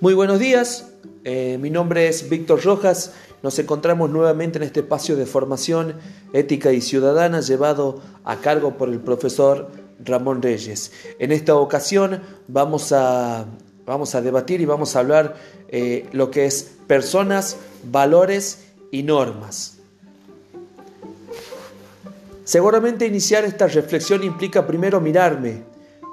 Muy buenos días, eh, mi nombre es Víctor Rojas, nos encontramos nuevamente en este espacio de formación ética y ciudadana llevado a cargo por el profesor Ramón Reyes. En esta ocasión vamos a, vamos a debatir y vamos a hablar eh, lo que es personas, valores y normas. Seguramente iniciar esta reflexión implica primero mirarme,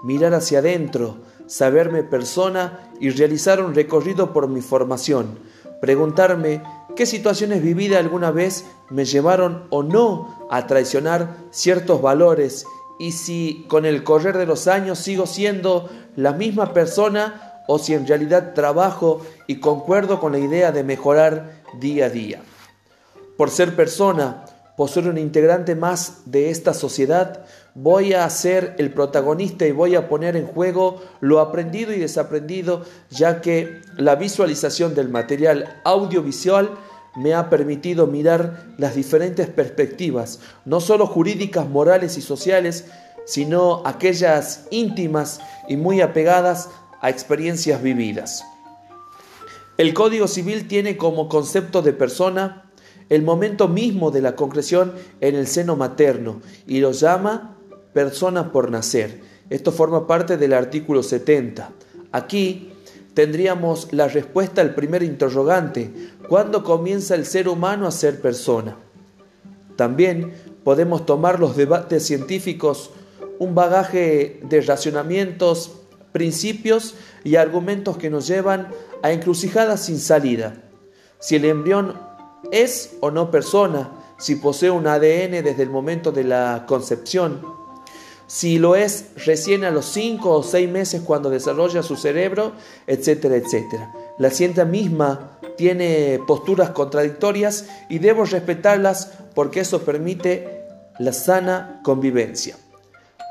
mirar hacia adentro, saberme persona y realizar un recorrido por mi formación, preguntarme qué situaciones vividas alguna vez me llevaron o no a traicionar ciertos valores y si con el correr de los años sigo siendo la misma persona o si en realidad trabajo y concuerdo con la idea de mejorar día a día. Por ser persona, por ser un integrante más de esta sociedad, voy a ser el protagonista y voy a poner en juego lo aprendido y desaprendido, ya que la visualización del material audiovisual me ha permitido mirar las diferentes perspectivas, no solo jurídicas, morales y sociales, sino aquellas íntimas y muy apegadas a experiencias vividas. El Código Civil tiene como concepto de persona el momento mismo de la concreción en el seno materno y lo llama persona por nacer. Esto forma parte del artículo 70. Aquí tendríamos la respuesta al primer interrogante, ¿cuándo comienza el ser humano a ser persona? También podemos tomar los debates científicos un bagaje de racionamientos, principios y argumentos que nos llevan a encrucijadas sin salida. Si el embrión ¿Es o no persona? Si posee un ADN desde el momento de la concepción. Si lo es recién a los 5 o 6 meses cuando desarrolla su cerebro, etcétera, etcétera. La ciencia misma tiene posturas contradictorias y debo respetarlas porque eso permite la sana convivencia.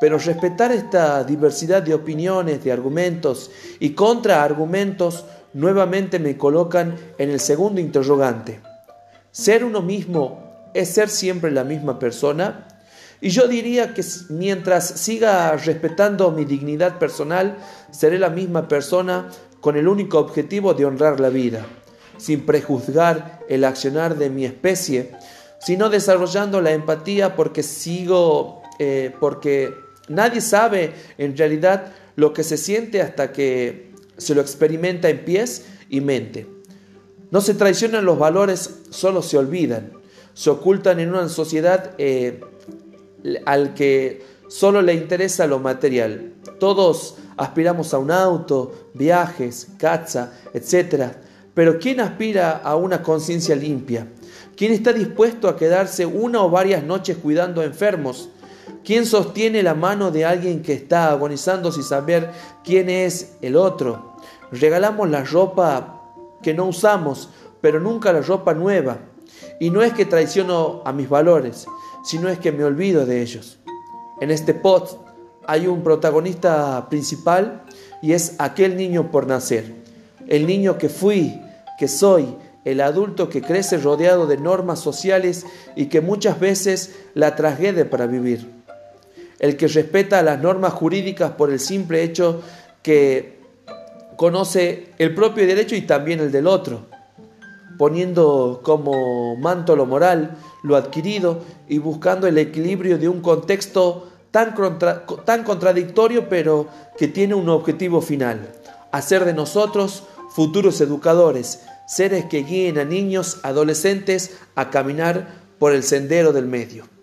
Pero respetar esta diversidad de opiniones, de argumentos y contraargumentos nuevamente me colocan en el segundo interrogante. Ser uno mismo es ser siempre la misma persona. Y yo diría que mientras siga respetando mi dignidad personal, seré la misma persona con el único objetivo de honrar la vida, sin prejuzgar el accionar de mi especie, sino desarrollando la empatía porque sigo, eh, porque nadie sabe en realidad lo que se siente hasta que se lo experimenta en pies y mente. No se traicionan los valores, solo se olvidan. Se ocultan en una sociedad eh, al que solo le interesa lo material. Todos aspiramos a un auto, viajes, caza, etc. Pero ¿quién aspira a una conciencia limpia? ¿Quién está dispuesto a quedarse una o varias noches cuidando a enfermos? ¿Quién sostiene la mano de alguien que está agonizando sin saber quién es el otro? Regalamos la ropa que no usamos, pero nunca la ropa nueva. Y no es que traiciono a mis valores, sino es que me olvido de ellos. En este post hay un protagonista principal y es aquel niño por nacer. El niño que fui, que soy, el adulto que crece rodeado de normas sociales y que muchas veces la trasguede para vivir. El que respeta las normas jurídicas por el simple hecho que conoce el propio derecho y también el del otro, poniendo como manto lo moral, lo adquirido y buscando el equilibrio de un contexto tan, tan contradictorio pero que tiene un objetivo final, hacer de nosotros futuros educadores, seres que guíen a niños, adolescentes a caminar por el sendero del medio.